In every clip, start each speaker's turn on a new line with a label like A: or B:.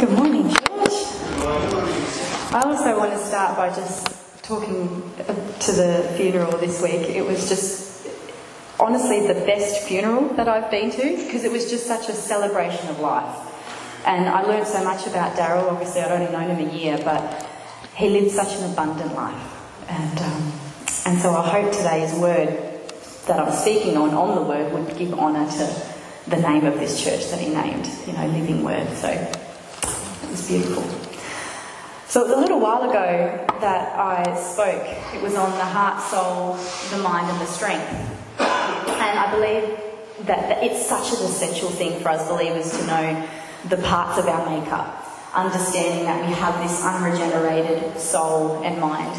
A: Good morning, church. I also want to start by just talking to the funeral this week. It was just honestly the best funeral that I've been to because it was just such a celebration of life. And I learned so much about Daryl. Obviously, I'd only known him a year, but he lived such an abundant life. And, um, and so I hope today's word that I'm speaking on, on the word, would give honour to the name of this church that he named, you know, Living Word. So was beautiful. So it was a little while ago that I spoke. It was on the heart, soul, the mind, and the strength. And I believe that, that it's such an essential thing for us believers to know the parts of our makeup, understanding that we have this unregenerated soul and mind.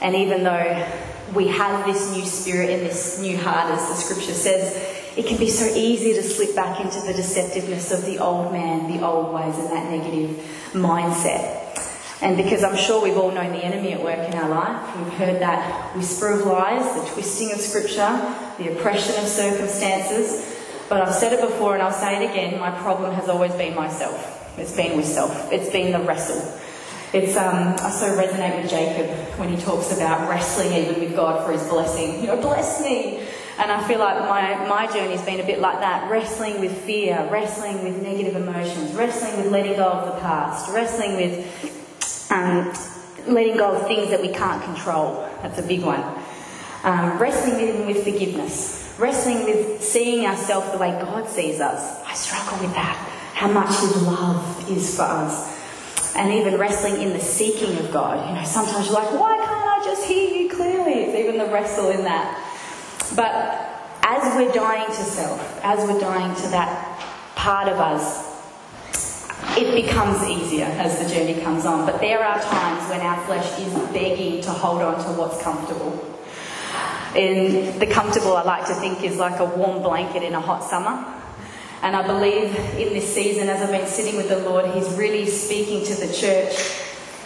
A: And even though we have this new spirit and this new heart, as the scripture says, it can be so easy to slip back into the deceptiveness of the old man, the old ways, and that negative mindset. And because I'm sure we've all known the enemy at work in our life, we've heard that whisper of lies, the twisting of scripture, the oppression of circumstances. But I've said it before and I'll say it again my problem has always been myself. It's been with self, it's been the wrestle. It's um, I so resonate with Jacob when he talks about wrestling even with God for his blessing. You know, bless me. And I feel like my, my journey's been a bit like that wrestling with fear, wrestling with negative emotions, wrestling with letting go of the past, wrestling with um, letting go of things that we can't control. That's a big one. Um, wrestling even with forgiveness, wrestling with seeing ourselves the way God sees us. I struggle with that. How much His love is for us. And even wrestling in the seeking of God. You know, sometimes you're like, why can't I just hear you clearly? It's even the wrestle in that. But as we're dying to self, as we're dying to that part of us, it becomes easier as the journey comes on. But there are times when our flesh is begging to hold on to what's comfortable. And the comfortable, I like to think, is like a warm blanket in a hot summer. And I believe in this season, as I've been sitting with the Lord, He's really speaking to the church.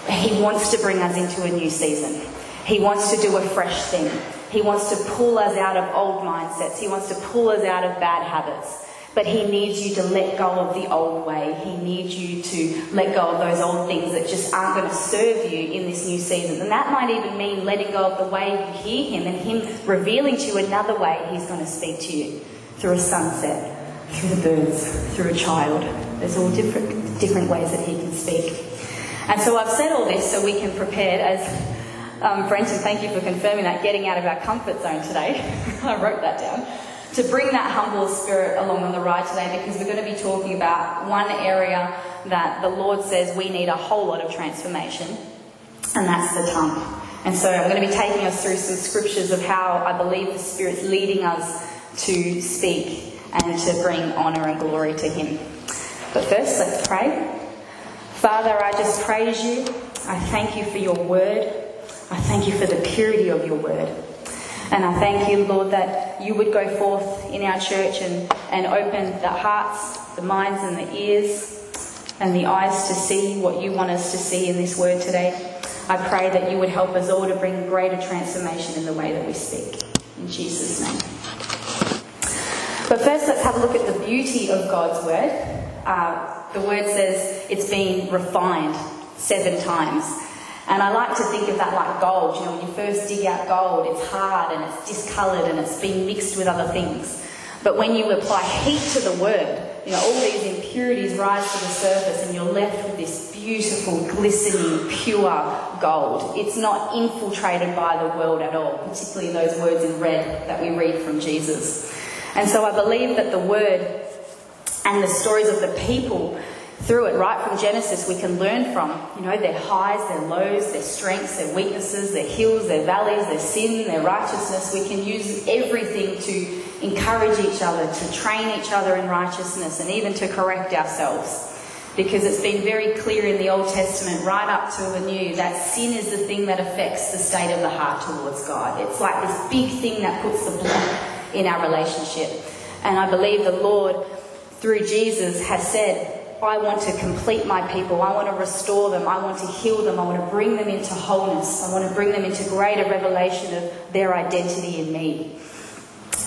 A: He wants to bring us into a new season. He wants to do a fresh thing. He wants to pull us out of old mindsets. He wants to pull us out of bad habits. But he needs you to let go of the old way. He needs you to let go of those old things that just aren't going to serve you in this new season. And that might even mean letting go of the way you hear him and him revealing to you another way he's going to speak to you through a sunset, through the birds, through a child. There's all different, different ways that he can speak. And so I've said all this so we can prepare as um, Brenton, thank you for confirming that, getting out of our comfort zone today. I wrote that down. To bring that humble spirit along on the ride today because we're going to be talking about one area that the Lord says we need a whole lot of transformation, and that's the tongue. And so I'm going to be taking us through some scriptures of how I believe the Spirit's leading us to speak and to bring honour and glory to Him. But first, let's pray. Father, I just praise you. I thank you for your word. I thank you for the purity of your word. And I thank you, Lord, that you would go forth in our church and, and open the hearts, the minds, and the ears and the eyes to see what you want us to see in this word today. I pray that you would help us all to bring greater transformation in the way that we speak. In Jesus' name. But first, let's have a look at the beauty of God's word. Uh, the word says it's been refined seven times. And I like to think of that like gold. You know, when you first dig out gold, it's hard and it's discoloured and it's been mixed with other things. But when you apply heat to the word, you know, all these impurities rise to the surface and you're left with this beautiful, glistening, pure gold. It's not infiltrated by the world at all, particularly those words in red that we read from Jesus. And so I believe that the word and the stories of the people through it, right from Genesis, we can learn from, you know, their highs, their lows, their strengths, their weaknesses, their hills, their valleys, their sin, their righteousness. We can use everything to encourage each other, to train each other in righteousness, and even to correct ourselves. Because it's been very clear in the Old Testament, right up to the New, that sin is the thing that affects the state of the heart towards God. It's like this big thing that puts the block in our relationship. And I believe the Lord, through Jesus, has said, I want to complete my people. I want to restore them. I want to heal them. I want to bring them into wholeness. I want to bring them into greater revelation of their identity in me.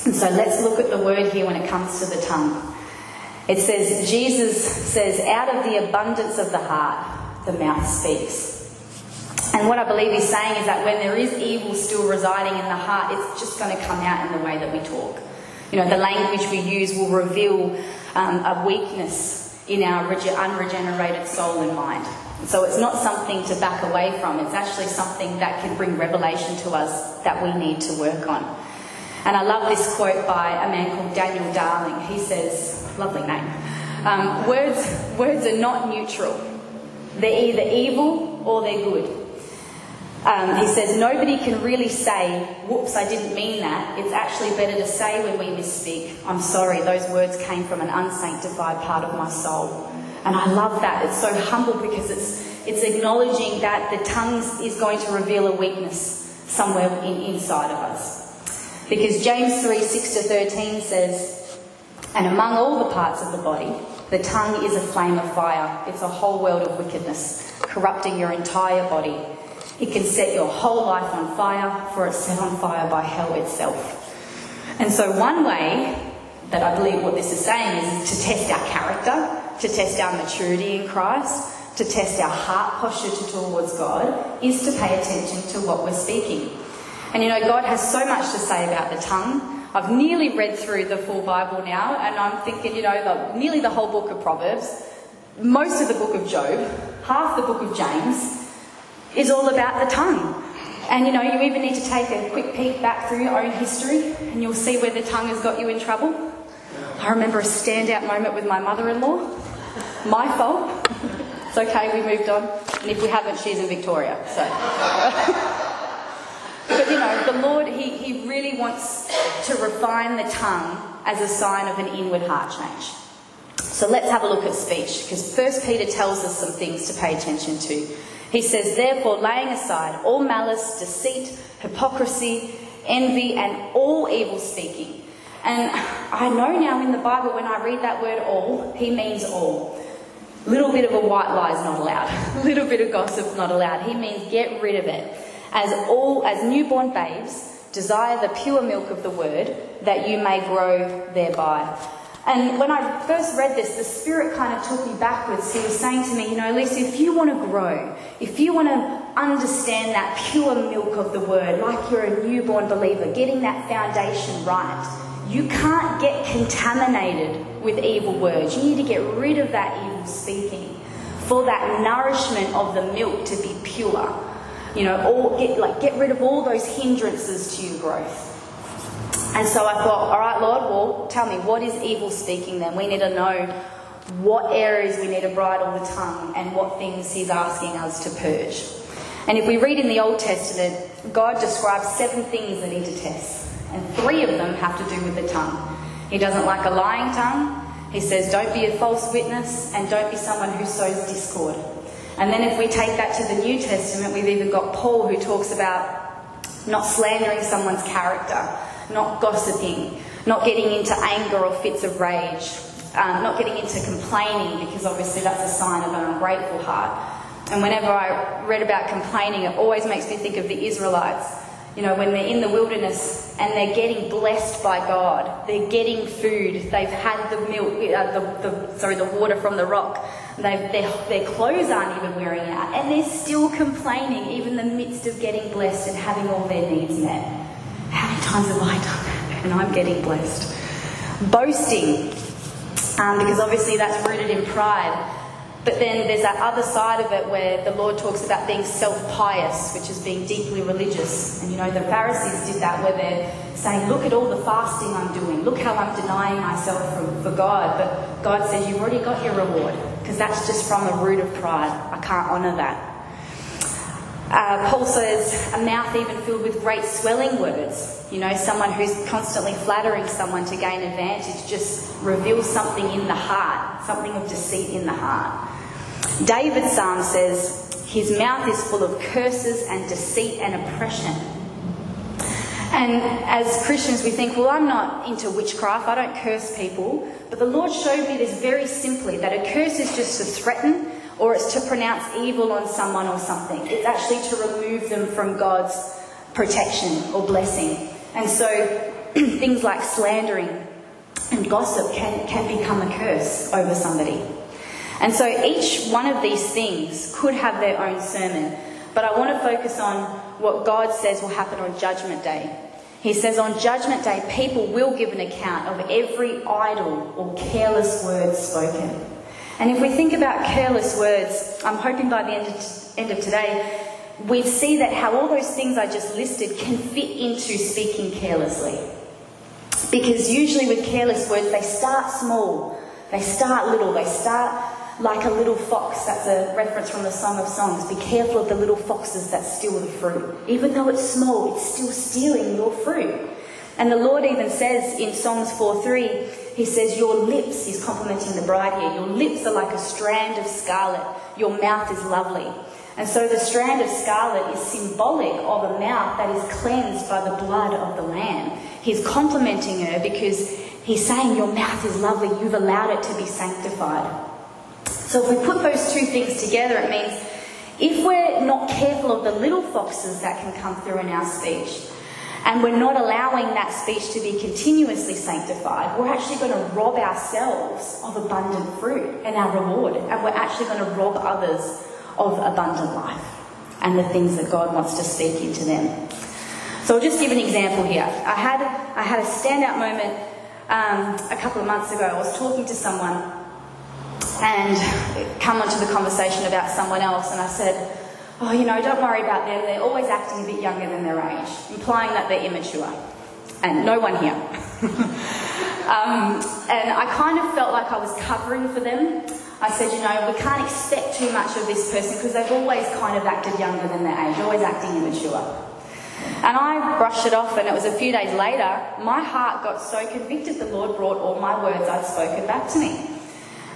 A: And so let's look at the word here when it comes to the tongue. It says, Jesus says, out of the abundance of the heart, the mouth speaks. And what I believe he's saying is that when there is evil still residing in the heart, it's just going to come out in the way that we talk. You know, the language we use will reveal um, a weakness in our unregenerated soul and mind. So it's not something to back away from, it's actually something that can bring revelation to us that we need to work on. And I love this quote by a man called Daniel Darling. He says, lovely name, um, words, words are not neutral. They're either evil or they're good. Um, he says, Nobody can really say, whoops, I didn't mean that. It's actually better to say when we misspeak, I'm sorry, those words came from an unsanctified part of my soul. And I love that. It's so humble because it's, it's acknowledging that the tongue is going to reveal a weakness somewhere in, inside of us. Because James 3 6 to 13 says, And among all the parts of the body, the tongue is a flame of fire. It's a whole world of wickedness, corrupting your entire body. It can set your whole life on fire, for it's set on fire by hell itself. And so, one way that I believe what this is saying is to test our character, to test our maturity in Christ, to test our heart posture towards God, is to pay attention to what we're speaking. And you know, God has so much to say about the tongue. I've nearly read through the full Bible now, and I'm thinking, you know, the, nearly the whole book of Proverbs, most of the book of Job, half the book of James, is all about the tongue. And you know, you even need to take a quick peek back through your own history and you'll see where the tongue has got you in trouble. I remember a standout moment with my mother in law. My fault. It's okay, we moved on. And if we haven't, she's in Victoria. So. but you know, the Lord, he, he really wants to refine the tongue as a sign of an inward heart change. So let's have a look at speech, because First Peter tells us some things to pay attention to. He says, Therefore, laying aside all malice, deceit, hypocrisy, envy, and all evil speaking. And I know now in the Bible when I read that word all, he means all. Little bit of a white lie is not allowed. Little bit of gossip is not allowed. He means get rid of it. As all as newborn babes, desire the pure milk of the word, that you may grow thereby. And when I first read this, the Spirit kind of took me backwards. He was saying to me, You know, Lisa, if you want to grow, if you want to understand that pure milk of the Word, like you're a newborn believer, getting that foundation right, you can't get contaminated with evil words. You need to get rid of that evil speaking for that nourishment of the milk to be pure. You know, all, get, like, get rid of all those hindrances to your growth. And so I thought, all right, Lord, well, tell me, what is evil speaking then? We need to know what areas we need to bridle the tongue and what things He's asking us to purge. And if we read in the Old Testament, God describes seven things that He detests, and three of them have to do with the tongue. He doesn't like a lying tongue. He says, don't be a false witness and don't be someone who sows discord. And then if we take that to the New Testament, we've even got Paul who talks about not slandering someone's character not gossiping, not getting into anger or fits of rage, um, not getting into complaining, because obviously that's a sign of an ungrateful heart. And whenever I read about complaining, it always makes me think of the Israelites. You know, when they're in the wilderness and they're getting blessed by God, they're getting food, they've had the milk, uh, the, the, sorry, the water from the rock, their, their clothes aren't even wearing out, and they're still complaining, even in the midst of getting blessed and having all their needs met. Times I done? And I'm getting blessed. Boasting, um, because obviously that's rooted in pride. But then there's that other side of it where the Lord talks about being self pious, which is being deeply religious. And you know, the Pharisees did that where they're saying, Look at all the fasting I'm doing. Look how I'm denying myself for, God. But God says, You've already got your reward because that's just from a root of pride. I can't honour that. Uh, Paul says, a mouth even filled with great swelling words. You know, someone who's constantly flattering someone to gain advantage just reveals something in the heart, something of deceit in the heart. David's psalm says, his mouth is full of curses and deceit and oppression. And as Christians, we think, well, I'm not into witchcraft, I don't curse people. But the Lord showed me this very simply that a curse is just to threaten or it's to pronounce evil on someone or something. It's actually to remove them from God's protection or blessing. And so things like slandering, and gossip can, can become a curse over somebody. And so each one of these things could have their own sermon, but I want to focus on what God says will happen on Judgment Day. He says on Judgment Day, people will give an account of every idle or careless word spoken. And if we think about careless words, I'm hoping by the end of, end of today, we see that how all those things I just listed can fit into speaking carelessly. Because usually with careless words, they start small, they start little, they start like a little fox. That's a reference from the Song of Songs. Be careful of the little foxes that steal the fruit. Even though it's small, it's still stealing your fruit. And the Lord even says in Psalms 4 3, He says, Your lips, He's complimenting the bride here, your lips are like a strand of scarlet, your mouth is lovely. And so the strand of scarlet is symbolic of a mouth that is cleansed by the blood of the Lamb. He's complimenting her because he's saying, Your mouth is lovely, you've allowed it to be sanctified. So if we put those two things together, it means if we're not careful of the little foxes that can come through in our speech, and we're not allowing that speech to be continuously sanctified, we're actually going to rob ourselves of abundant fruit and our reward. And we're actually going to rob others of abundant life and the things that God wants to speak into them. So I'll just give an example here. I had, I had a standout moment um, a couple of months ago. I was talking to someone and come onto the conversation about someone else, and I said, Oh, you know, don't worry about them, they're always acting a bit younger than their age, implying that they're immature. And no one here. um, and I kind of felt like I was covering for them. I said, you know, we can't expect too much of this person because they've always kind of acted younger than their age, always acting immature. And I brushed it off, and it was a few days later, my heart got so convicted, the Lord brought all my words I'd spoken back to me.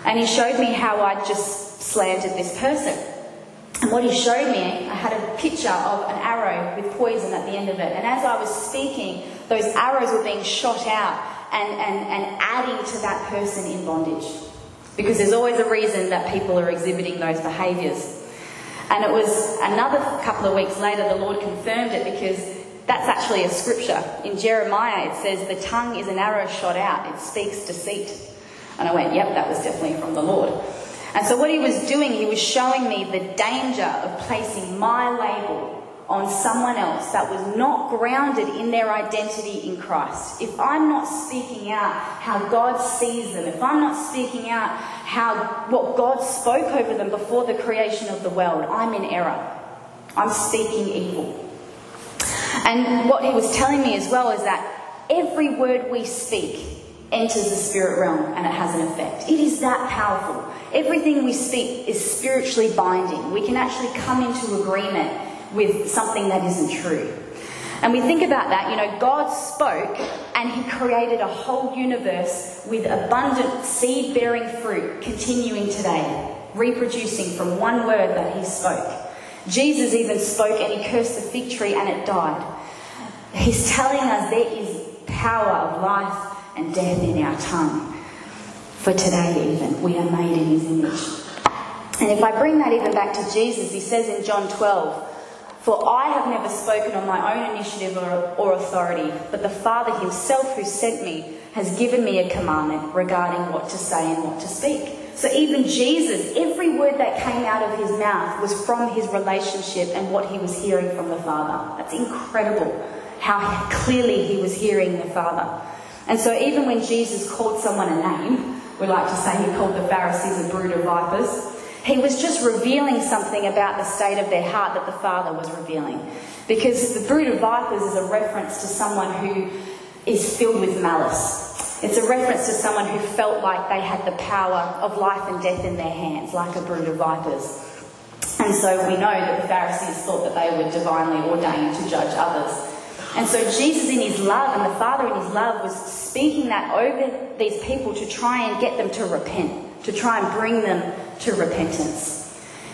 A: And he showed me how I'd just slandered this person. And what he showed me, I had a picture of an arrow with poison at the end of it. And as I was speaking, those arrows were being shot out and, and, and adding to that person in bondage. Because there's always a reason that people are exhibiting those behaviours. And it was another couple of weeks later, the Lord confirmed it because that's actually a scripture. In Jeremiah, it says, The tongue is an arrow shot out, it speaks deceit. And I went, yep, that was definitely from the Lord. And so, what he was doing, he was showing me the danger of placing my label on someone else that was not grounded in their identity in Christ. If I'm not speaking out how God sees them, if I'm not speaking out how what God spoke over them before the creation of the world, I'm in error. I'm speaking evil. And what he was telling me as well is that every word we speak enters the spirit realm and it has an effect. It is that powerful. Everything we speak is spiritually binding. We can actually come into agreement with something that isn't true. And we think about that, you know, God spoke and He created a whole universe with abundant seed bearing fruit continuing today, reproducing from one word that He spoke. Jesus even spoke and He cursed the fig tree and it died. He's telling us there is power of life and death in our tongue. For today, even, we are made in his image. And if I bring that even back to Jesus, he says in John 12, For I have never spoken on my own initiative or, or authority, but the Father himself who sent me has given me a commandment regarding what to say and what to speak. So even Jesus, every word that came out of his mouth was from his relationship and what he was hearing from the Father. That's incredible how clearly he was hearing the Father. And so even when Jesus called someone a name, we like to say he called the Pharisees a brood of vipers, he was just revealing something about the state of their heart that the Father was revealing. Because the brood of vipers is a reference to someone who is filled with malice. It's a reference to someone who felt like they had the power of life and death in their hands, like a brood of vipers. And so we know that the Pharisees thought that they were divinely ordained to judge others. And so Jesus, in his love, and the Father in his love, was speaking that over these people to try and get them to repent, to try and bring them to repentance.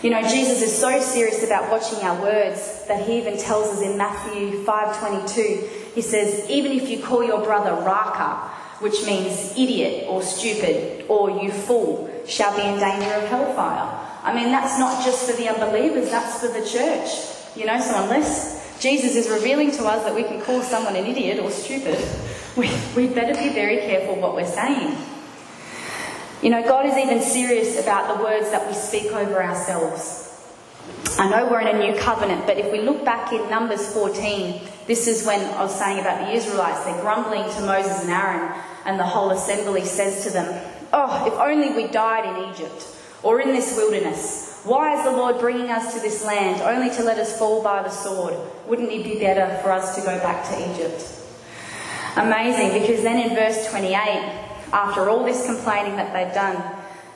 A: You know, Jesus is so serious about watching our words that he even tells us in Matthew 5:22. He says, "Even if you call your brother Raca, which means idiot or stupid or you fool, shall be in danger of hellfire." I mean, that's not just for the unbelievers, that's for the church. You know, so unless Jesus is revealing to us that we can call someone an idiot or stupid. we, we better be very careful what we're saying. You know, God is even serious about the words that we speak over ourselves. I know we're in a new covenant, but if we look back in Numbers 14, this is when I was saying about the Israelites. They're grumbling to Moses and Aaron, and the whole assembly says to them, Oh, if only we died in Egypt or in this wilderness. Why is the Lord bringing us to this land only to let us fall by the sword? Wouldn't it be better for us to go back to Egypt? Amazing, because then in verse 28, after all this complaining that they've done,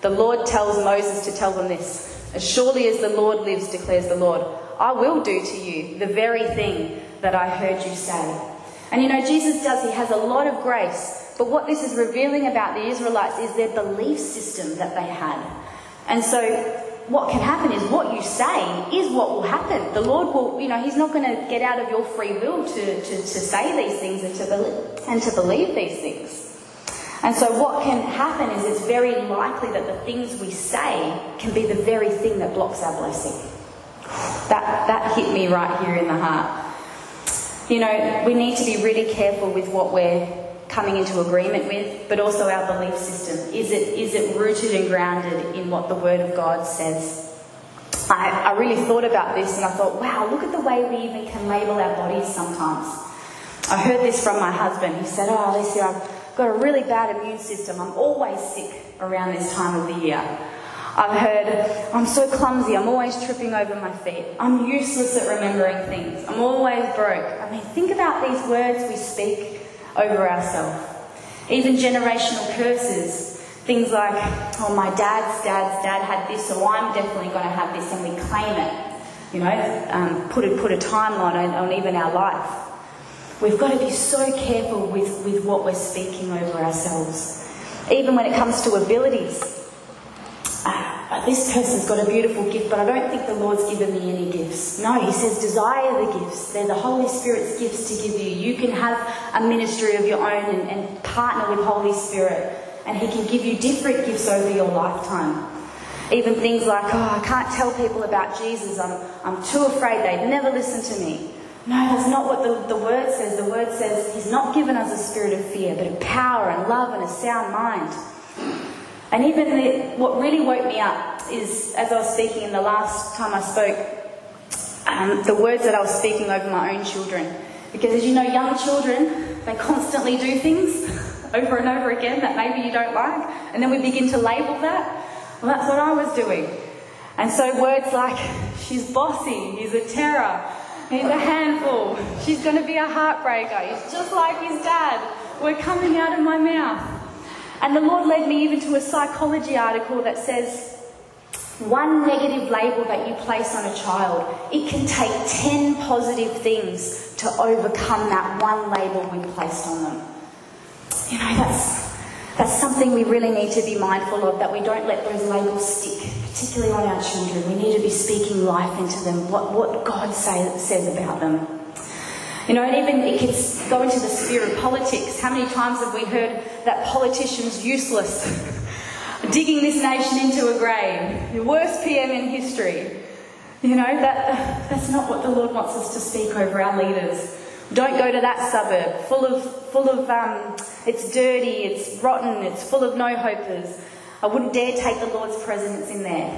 A: the Lord tells Moses to tell them this As surely as the Lord lives, declares the Lord, I will do to you the very thing that I heard you say. And you know, Jesus does, he has a lot of grace, but what this is revealing about the Israelites is their belief system that they had. And so what can happen is what you say is what will happen. The Lord will, you know, He's not going to get out of your free will to, to, to say these things and to, believe, and to believe these things. And so what can happen is it's very likely that the things we say can be the very thing that blocks our blessing. That, that hit me right here in the heart. You know, we need to be really careful with what we're coming into agreement with, but also our belief system. Is it, is it rooted and grounded in what the Word of God says? I, I really thought about this and I thought, wow, look at the way we even can label our bodies sometimes. I heard this from my husband. He said, Oh, Alicia, got a really bad immune system. I'm always sick around this time of the year. I've heard, I'm so clumsy, I'm always tripping over my feet. I'm useless at remembering things. I'm always broke. I mean, think about these words we speak over ourselves. Even generational curses, things like, oh, my dad's dad's dad had this, so I'm definitely going to have this, and we claim it. You know, um, put, a, put a timeline on, on even our life. We've got to be so careful with, with what we're speaking over ourselves. Even when it comes to abilities. Uh, this person's got a beautiful gift, but I don't think the Lord's given me any gifts. No, He says, desire the gifts. They're the Holy Spirit's gifts to give you. You can have a ministry of your own and, and partner with Holy Spirit, and He can give you different gifts over your lifetime. Even things like, oh, I can't tell people about Jesus. I'm, I'm too afraid they'd never listen to me. No, that's not what the, the word says. The word says He's not given us a spirit of fear, but of power and love and a sound mind. And even the, what really woke me up is, as I was speaking in the last time I spoke, um, the words that I was speaking over my own children. Because as you know, young children, they constantly do things over and over again that maybe you don't like, and then we begin to label that. Well, that's what I was doing. And so words like, she's bossy, he's a terror, he's a handful, she's going to be a heartbreaker, he's just like his dad, We're coming out of my mouth. And the Lord led me even to a psychology article that says one negative label that you place on a child, it can take 10 positive things to overcome that one label we placed on them. You know, that's, that's something we really need to be mindful of, that we don't let those labels stick, particularly on our children. We need to be speaking life into them, what, what God say, says about them. You know, and even it can go into the sphere of politics. How many times have we heard that politicians useless, digging this nation into a grave, the worst PM in history? You know, that, that's not what the Lord wants us to speak over our leaders. Don't go to that suburb, full of, full of, um, it's dirty, it's rotten, it's full of no hopers. I wouldn't dare take the Lord's presence in there.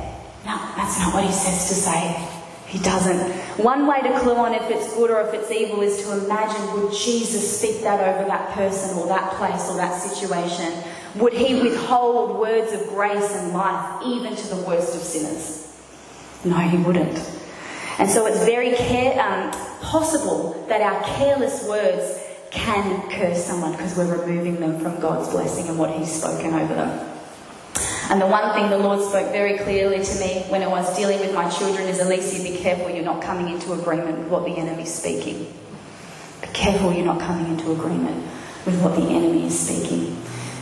A: No, that's not what he says to say. He doesn't. One way to clue on if it's good or if it's evil is to imagine would Jesus speak that over that person or that place or that situation? Would he withhold words of grace and life even to the worst of sinners? No, he wouldn't. And so it's very care, um, possible that our careless words can curse someone because we're removing them from God's blessing and what He's spoken over them. And the one thing the Lord spoke very clearly to me when I was dealing with my children is, Alicia, be careful you're not coming into agreement with what the enemy's speaking. Be careful you're not coming into agreement with what the enemy is speaking.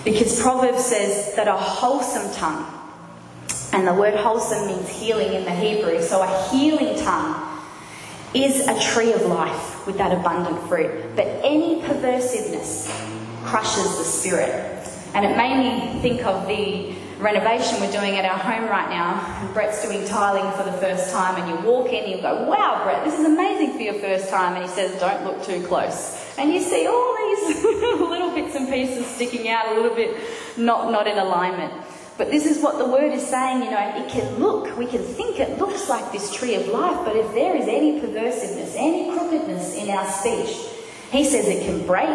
A: Because Proverbs says that a wholesome tongue, and the word wholesome means healing in the Hebrew, so a healing tongue is a tree of life with that abundant fruit. But any perversiveness crushes the spirit. And it made me think of the renovation we're doing at our home right now. Brett's doing tiling for the first time, and you walk in and you go, Wow, Brett, this is amazing for your first time. And he says, Don't look too close. And you see all these little bits and pieces sticking out, a little bit not, not in alignment. But this is what the word is saying, you know, it can look, we can think it looks like this tree of life, but if there is any perversiveness, any crookedness in our speech, he says it can break,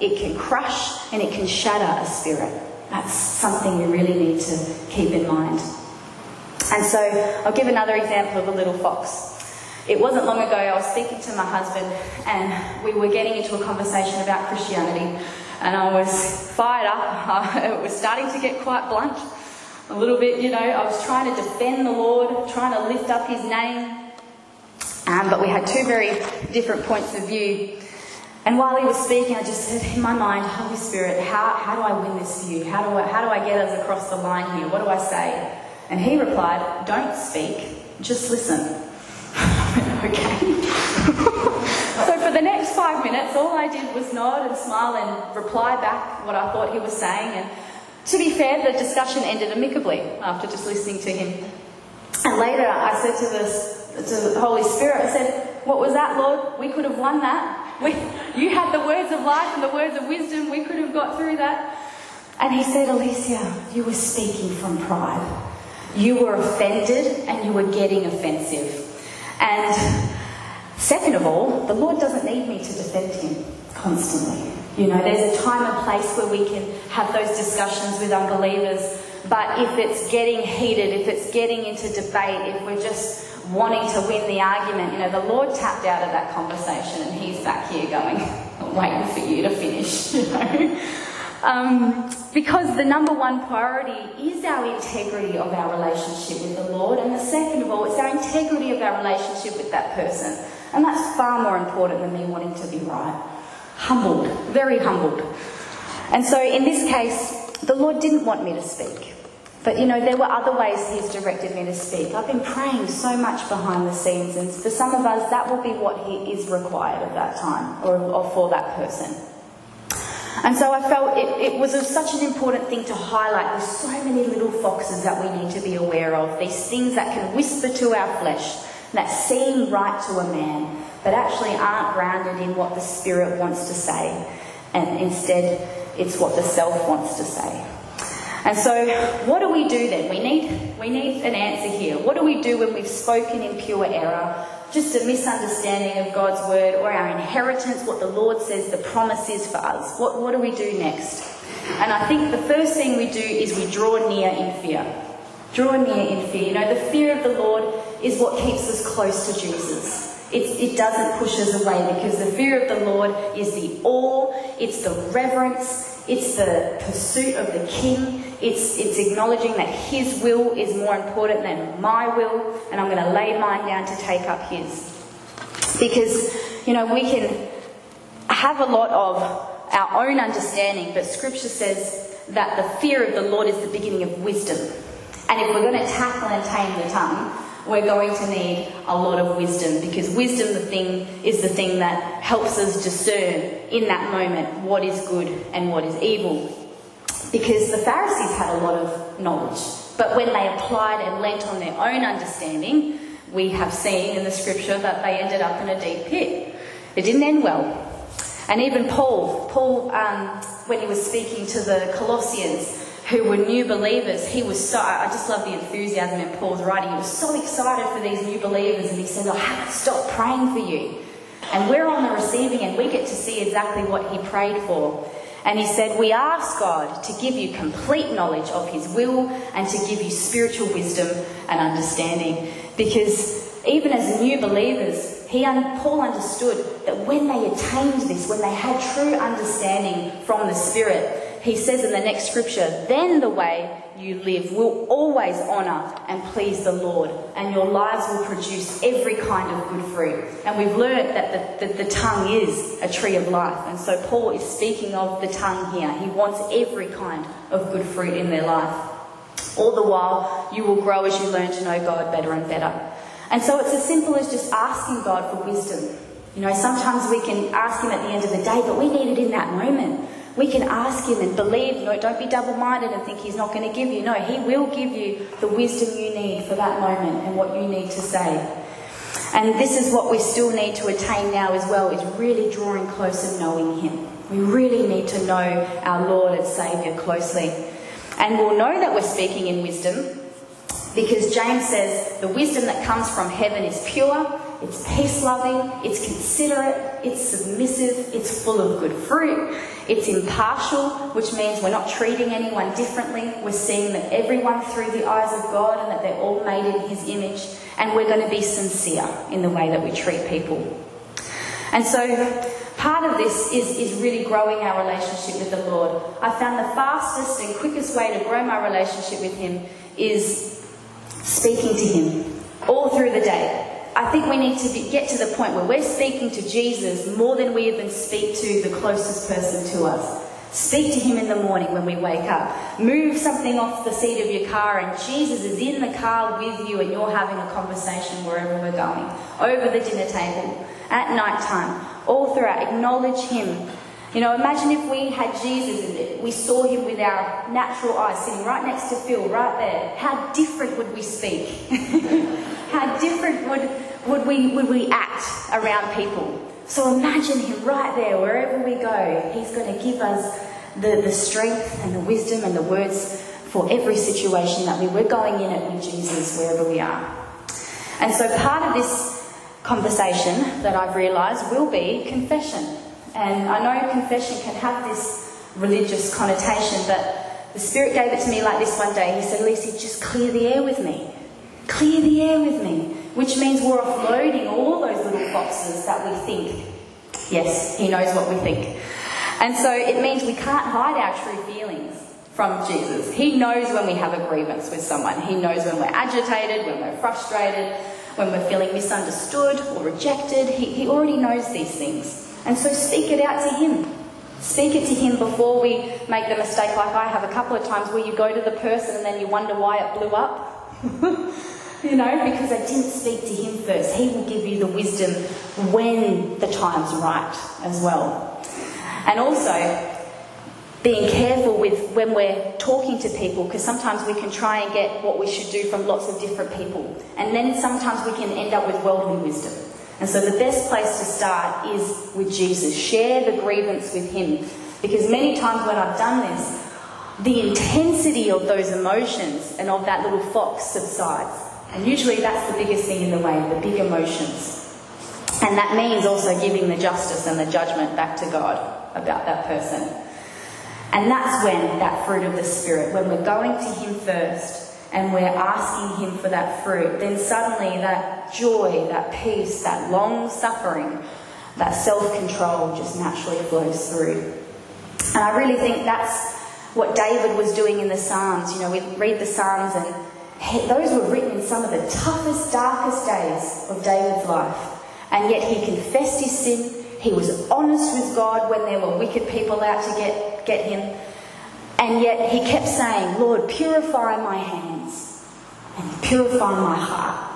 A: it can crush, and it can shatter a spirit. That's something you really need to keep in mind. And so I'll give another example of a little fox. It wasn't long ago I was speaking to my husband and we were getting into a conversation about Christianity and I was fired up. It was starting to get quite blunt. A little bit, you know, I was trying to defend the Lord, trying to lift up his name. Um, but we had two very different points of view. And while he was speaking, I just said in my mind, Holy Spirit, how, how do I win this for you? How do, I, how do I get us across the line here? What do I say? And he replied, Don't speak, just listen. okay. so for the next five minutes, all I did was nod and smile and reply back what I thought he was saying. And to be fair, the discussion ended amicably after just listening to him. And later I said to, this, to the Holy Spirit, I said, What was that, Lord? We could have won that. We, you had the words of life and the words of wisdom. We could have got through that. And he said, Alicia, you were speaking from pride. You were offended and you were getting offensive. And second of all, the Lord doesn't need me to defend him constantly. You know, there's a time and place where we can have those discussions with unbelievers. But if it's getting heated, if it's getting into debate, if we're just wanting to win the argument, you know, the Lord tapped out of that conversation and he's back here going, waiting for you to finish, you know. Um, because the number one priority is our integrity of our relationship with the Lord, and the second of all, it's our integrity of our relationship with that person. And that's far more important than me wanting to be right. Humbled, very humbled. And so in this case, the Lord didn't want me to speak. But you know, there were other ways He's directed me to speak. I've been praying so much behind the scenes, and for some of us, that will be what He is required at that time or, or for that person. And so I felt it, it was such an important thing to highlight. There's so many little foxes that we need to be aware of. These things that can whisper to our flesh, that seem right to a man, but actually aren't grounded in what the Spirit wants to say. And instead, it's what the self wants to say. And so, what do we do then? We need, we need an answer here. What do we do when we've spoken in pure error? Just a misunderstanding of God's word or our inheritance, what the Lord says the promise is for us. What, what do we do next? And I think the first thing we do is we draw near in fear. Draw near in fear. You know, the fear of the Lord is what keeps us close to Jesus. It's, it doesn't push us away because the fear of the Lord is the awe, it's the reverence, it's the pursuit of the King, it's, it's acknowledging that His will is more important than my will, and I'm going to lay mine down to take up His. Because, you know, we can have a lot of our own understanding, but Scripture says that the fear of the Lord is the beginning of wisdom. And if we're going to tackle and tame the tongue, we're going to need a lot of wisdom because wisdom the thing is the thing that helps us discern in that moment what is good and what is evil. Because the Pharisees had a lot of knowledge, but when they applied and leant on their own understanding, we have seen in the scripture that they ended up in a deep pit. It didn't end well. And even Paul, Paul, um, when he was speaking to the Colossians, who were new believers, he was so, I just love the enthusiasm in Paul's writing. He was so excited for these new believers and he said, oh, I haven't stopped praying for you. And we're on the receiving end. We get to see exactly what he prayed for. And he said, We ask God to give you complete knowledge of his will and to give you spiritual wisdom and understanding. Because even as new believers, he, Paul understood that when they attained this, when they had true understanding from the Spirit, he says in the next scripture, then the way you live will always honour and please the Lord, and your lives will produce every kind of good fruit. And we've learned that the, the, the tongue is a tree of life. And so Paul is speaking of the tongue here. He wants every kind of good fruit in their life. All the while, you will grow as you learn to know God better and better. And so it's as simple as just asking God for wisdom. You know, sometimes we can ask Him at the end of the day, but we need it in that moment. We can ask Him and believe. No, don't be double minded and think He's not going to give you. No, He will give you the wisdom you need for that moment and what you need to say. And this is what we still need to attain now as well, is really drawing close and knowing Him. We really need to know our Lord and Saviour closely. And we'll know that we're speaking in wisdom because James says the wisdom that comes from heaven is pure, it's peace loving, it's considerate, it's submissive, it's full of good fruit, it's impartial, which means we're not treating anyone differently. We're seeing that everyone through the eyes of God and that they're all made in His image, and we're going to be sincere in the way that we treat people. And so, part of this is, is really growing our relationship with the Lord. I found the fastest and quickest way to grow my relationship with Him is speaking to Him all through the day. I think we need to be, get to the point where we're speaking to Jesus more than we even speak to the closest person to us. Speak to him in the morning when we wake up. Move something off the seat of your car, and Jesus is in the car with you, and you're having a conversation wherever we're going. Over the dinner table, at night time, all throughout. Acknowledge him you know, imagine if we had Jesus and we saw him with our natural eyes sitting right next to Phil, right there. How different would we speak? How different would, would, we, would we act around people? So imagine him right there, wherever we go. He's going to give us the, the strength and the wisdom and the words for every situation that we, we're going in it with Jesus wherever we are. And so part of this conversation that I've realised will be confession. And I know confession can have this religious connotation, but the Spirit gave it to me like this one day. He said, Lisa, just clear the air with me. Clear the air with me. Which means we're offloading all those little boxes that we think. Yes, He knows what we think. And so it means we can't hide our true feelings from Jesus. He knows when we have a grievance with someone. He knows when we're agitated, when we're frustrated, when we're feeling misunderstood or rejected. He, he already knows these things. And so speak it out to Him. Speak it to Him before we make the mistake, like I have a couple of times, where you go to the person and then you wonder why it blew up. you know, because I didn't speak to Him first. He will give you the wisdom when the time's right as well. And also, being careful with when we're talking to people because sometimes we can try and get what we should do from lots of different people and then sometimes we can end up with worldly wisdom and so the best place to start is with Jesus. Share the grievance with Him. Because many times when I've done this, the intensity of those emotions and of that little fox subsides. And usually that's the biggest thing in the way, the big emotions. And that means also giving the justice and the judgment back to God about that person. And that's when that fruit of the Spirit, when we're going to Him first, and we're asking Him for that fruit, then suddenly that joy, that peace, that long suffering, that self control just naturally flows through. And I really think that's what David was doing in the Psalms. You know, we read the Psalms, and those were written in some of the toughest, darkest days of David's life. And yet he confessed his sin. He was honest with God when there were wicked people out to get, get him. And yet he kept saying, Lord, purify my hands and purify my heart.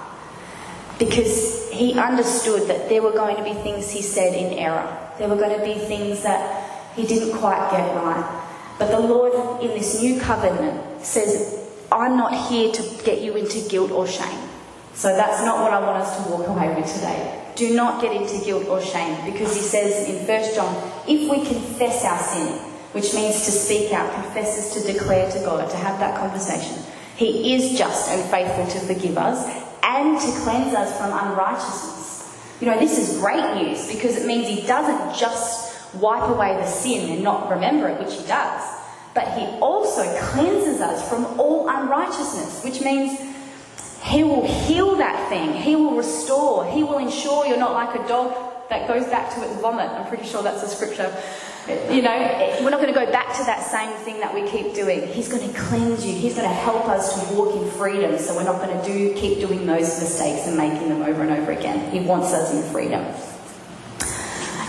A: Because he understood that there were going to be things he said in error. There were going to be things that he didn't quite get right. But the Lord in this new covenant says, I'm not here to get you into guilt or shame. So that's not what I want us to walk away with today. Do not get into guilt or shame because he says in 1 John, if we confess our sin, which means to speak out, confesses to declare to God, to have that conversation. He is just and faithful to forgive us and to cleanse us from unrighteousness. You know, this is great news because it means He doesn't just wipe away the sin and not remember it, which He does, but He also cleanses us from all unrighteousness, which means He will heal that thing, He will restore, He will ensure you're not like a dog that goes back to its vomit. I'm pretty sure that's a scripture you know, we're not going to go back to that same thing that we keep doing. He's going to cleanse you. He's going to help us to walk in freedom. So we're not going to do keep doing those mistakes and making them over and over again. He wants us in freedom.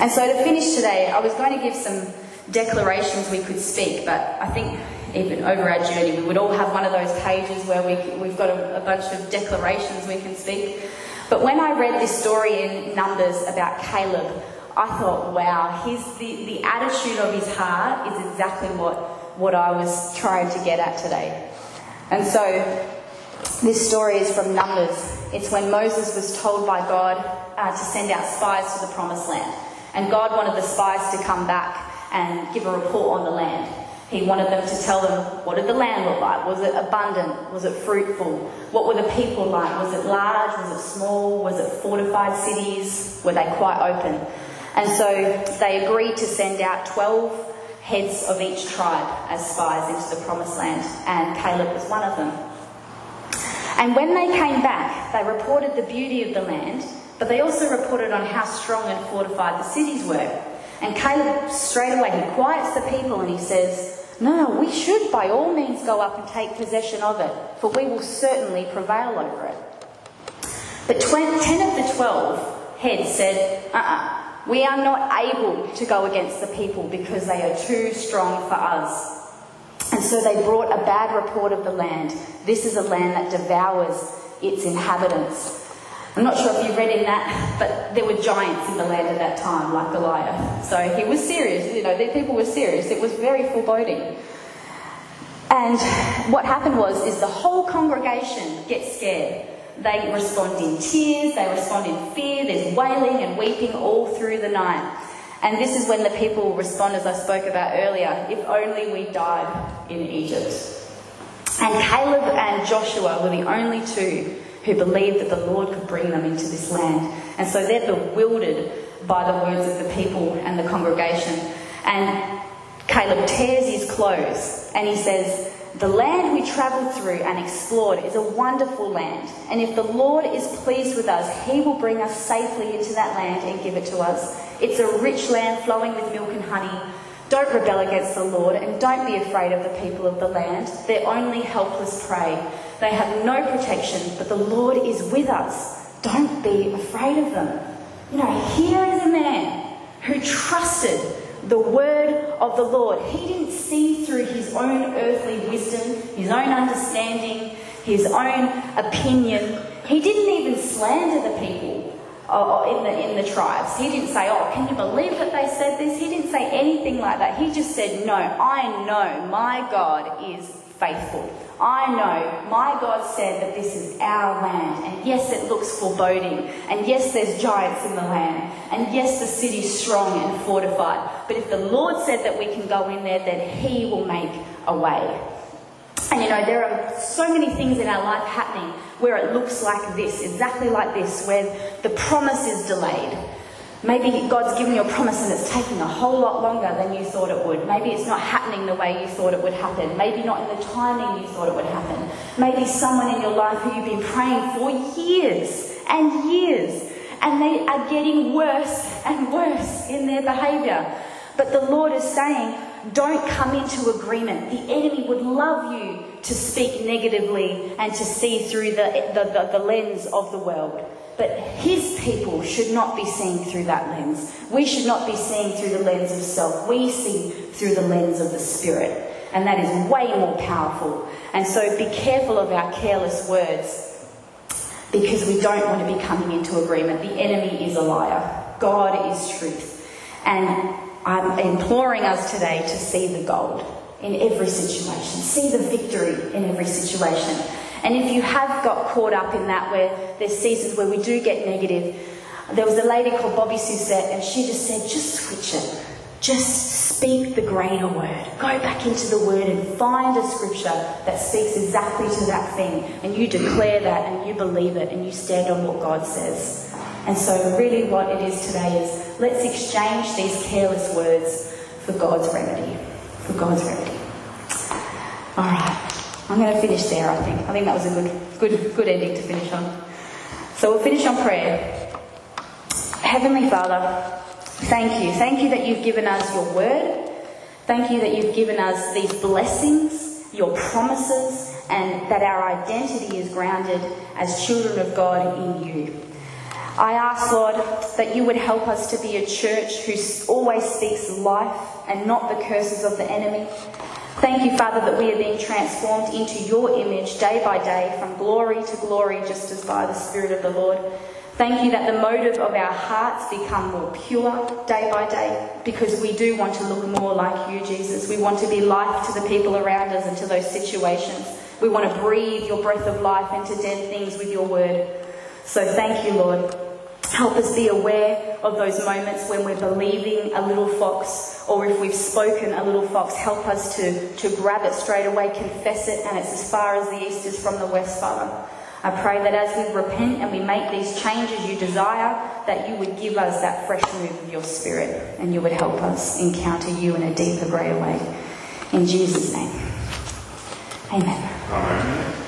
A: And so to finish today, I was going to give some declarations we could speak, but I think even over our journey, we would all have one of those pages where we, we've got a, a bunch of declarations we can speak. But when I read this story in Numbers about Caleb, I thought, wow, his, the, the attitude of his heart is exactly what, what I was trying to get at today. And so, this story is from Numbers. It's when Moses was told by God uh, to send out spies to the promised land. And God wanted the spies to come back and give a report on the land. He wanted them to tell them what did the land look like? Was it abundant? Was it fruitful? What were the people like? Was it large? Was it small? Was it fortified cities? Were they quite open? And so they agreed to send out 12 heads of each tribe as spies into the promised land, and Caleb was one of them. And when they came back, they reported the beauty of the land, but they also reported on how strong and fortified the cities were. And Caleb straight away he quiets the people and he says, no, we should by all means go up and take possession of it, for we will certainly prevail over it. But 10 of the 12 heads said, uh uh we are not able to go against the people because they are too strong for us. And so they brought a bad report of the land. This is a land that devours its inhabitants. I'm not sure if you read in that, but there were giants in the land at that time, like Goliath. So he was serious, you know, the people were serious. It was very foreboding. And what happened was, is the whole congregation gets scared. They respond in tears, they respond in fear, there's wailing and weeping all through the night. And this is when the people respond, as I spoke about earlier, if only we died in Egypt. And Caleb and Joshua were the only two who believed that the Lord could bring them into this land. And so they're bewildered by the words of the people and the congregation. And Caleb tears his clothes and he says, The land we travelled through and explored is a wonderful land. And if the Lord is pleased with us, he will bring us safely into that land and give it to us. It's a rich land flowing with milk and honey. Don't rebel against the Lord and don't be afraid of the people of the land. They're only helpless prey. They have no protection, but the Lord is with us. Don't be afraid of them. You know, here is a man who trusted the word of the Lord. He didn't see through his own earthly wisdom, his own understanding, his own opinion. He didn't even slander the people uh, in the, in the tribes. He didn't say, Oh, can you believe that they said this? He didn't say anything like that. He just said, No, I know my God is faithful. I know my God said that this is our land, and yes, it looks foreboding, and yes, there's giants in the land, and yes, the city's strong and fortified. But if the Lord said that we can go in there, then He will make a way. And you know, there are so many things in our life happening where it looks like this, exactly like this, where the promise is delayed. Maybe God's given you a promise and it's taking a whole lot longer than you thought it would. Maybe it's not happening the way you thought it would happen. Maybe not in the timing you thought it would happen. Maybe someone in your life who you've been praying for years and years and they are getting worse and worse in their behavior. But the Lord is saying, don't come into agreement. The enemy would love you to speak negatively and to see through the, the, the, the lens of the world. But his people should not be seeing through that lens. We should not be seeing through the lens of self. We see through the lens of the Spirit. And that is way more powerful. And so be careful of our careless words because we don't want to be coming into agreement. The enemy is a liar, God is truth. And I'm imploring us today to see the gold in every situation, see the victory in every situation. And if you have got caught up in that, where there's seasons where we do get negative, there was a lady called Bobby Suzette, and she just said, just switch it. Just speak the greater word. Go back into the word and find a scripture that speaks exactly to that thing. And you declare that and you believe it and you stand on what God says. And so, really, what it is today is let's exchange these careless words for God's remedy. For God's remedy. All right. I'm going to finish there, I think. I think that was a good, good, good ending to finish on. So we'll finish on prayer. Heavenly Father, thank you. Thank you that you've given us your word. Thank you that you've given us these blessings, your promises, and that our identity is grounded as children of God in you. I ask, Lord, that you would help us to be a church who always speaks life and not the curses of the enemy. Thank you, Father, that we are being transformed into your image day by day, from glory to glory, just as by the Spirit of the Lord. Thank you that the motive of our hearts become more pure day by day because we do want to look more like you, Jesus. We want to be life to the people around us and to those situations. We want to breathe your breath of life into dead things with your word. So thank you, Lord. Help us be aware of those moments when we're believing a little fox, or if we've spoken a little fox, help us to, to grab it straight away, confess it, and it's as far as the east is from the west, Father. I pray that as we repent and we make these changes you desire, that you would give us that fresh move of your spirit and you would help us encounter you in a deeper, greater way. In Jesus' name. Amen.
B: Amen.